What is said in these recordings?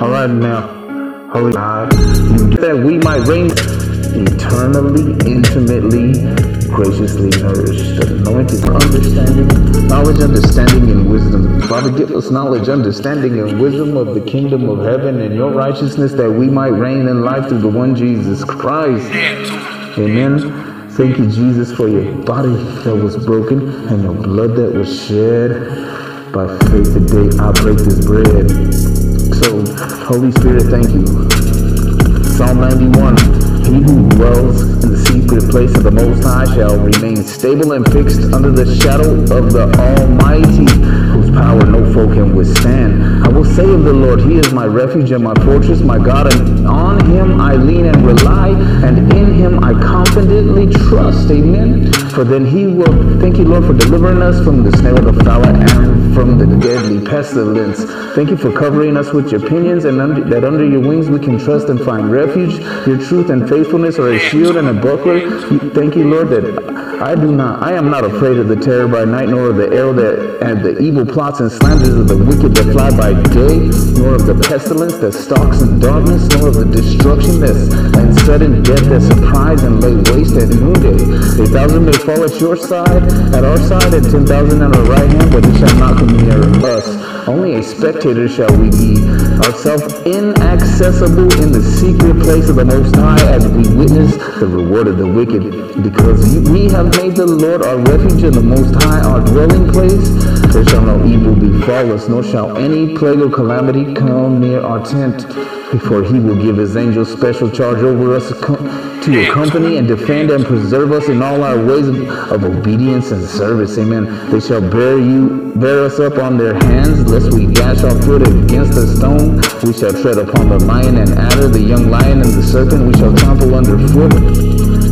All right now, Holy God, that we might reign eternally, intimately, graciously nourished, anointed, understanding, knowledge, understanding, and wisdom. Father, give us knowledge, understanding, and wisdom of the kingdom of heaven and your righteousness that we might reign in life through the one Jesus Christ. Amen. Thank you, Jesus, for your body that was broken and your blood that was shed. By faith today, I break this bread. So, Holy Spirit, thank you. Psalm 91 He who dwells in the secret place of the Most High shall remain stable and fixed under the shadow of the Almighty, whose power no foe can withstand. I will say of the Lord, He is my refuge and my fortress, my God, and on Him I lean and rely, and in confidently trust. Amen. For then He will, thank you, Lord, for delivering us from the snare of the fowler and from the deadly pestilence. Thank you for covering us with your pinions, and under, that under your wings we can trust and find refuge. Your truth and faithfulness are a shield and a buckler. Thank you, Lord, that I do not, I am not afraid of the terror by night, nor of the arrow that and the evil plots and slanders of the wicked that fly by day, nor of the pestilence that stalks in darkness, nor of the destruction that's and sudden death that surprise and lay waste at noonday. A thousand may fall at your side, at our side, and ten thousand at our right hand, but it shall not come near us. Only a spectator shall we be, ourselves inaccessible in the secret place of the Most High, as we witness the reward of the wicked, because we have made the Lord our refuge and the Most High our dwelling place. There shall no evil befall us, nor shall any plague or calamity come near our tent. For he will give his angels special charge over us to accompany and defend and preserve us in all our ways of, of, obedience and service. Amen. They shall bear you, bear us up on their hands, lest we dash our foot against a stone. We shall tread upon the lion and adder, the young lion and the serpent. We shall trample underfoot.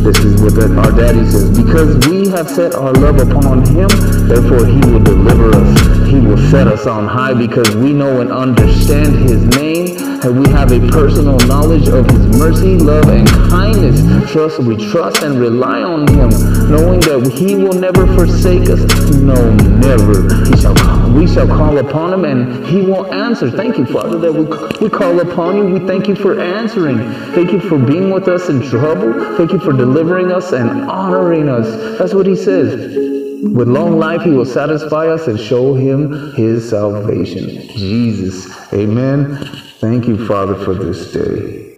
This is what our daddy says. Because we have set our love upon him, therefore he will deliver us. He will set us on high because we know and understand his name and we have a personal knowledge of his mercy, love, and kindness. Trust, we trust and rely on him, knowing that he will never forsake us. No, never. He shall call, we shall call upon him and he will answer. Thank you, Father, that we, we call upon you. We thank you for answering. Thank you for being with us in trouble. Thank you for delivering us and honoring us. That's what he says. With long life, he will satisfy us and show him his salvation. Jesus. Amen. Thank you, Father, for this day.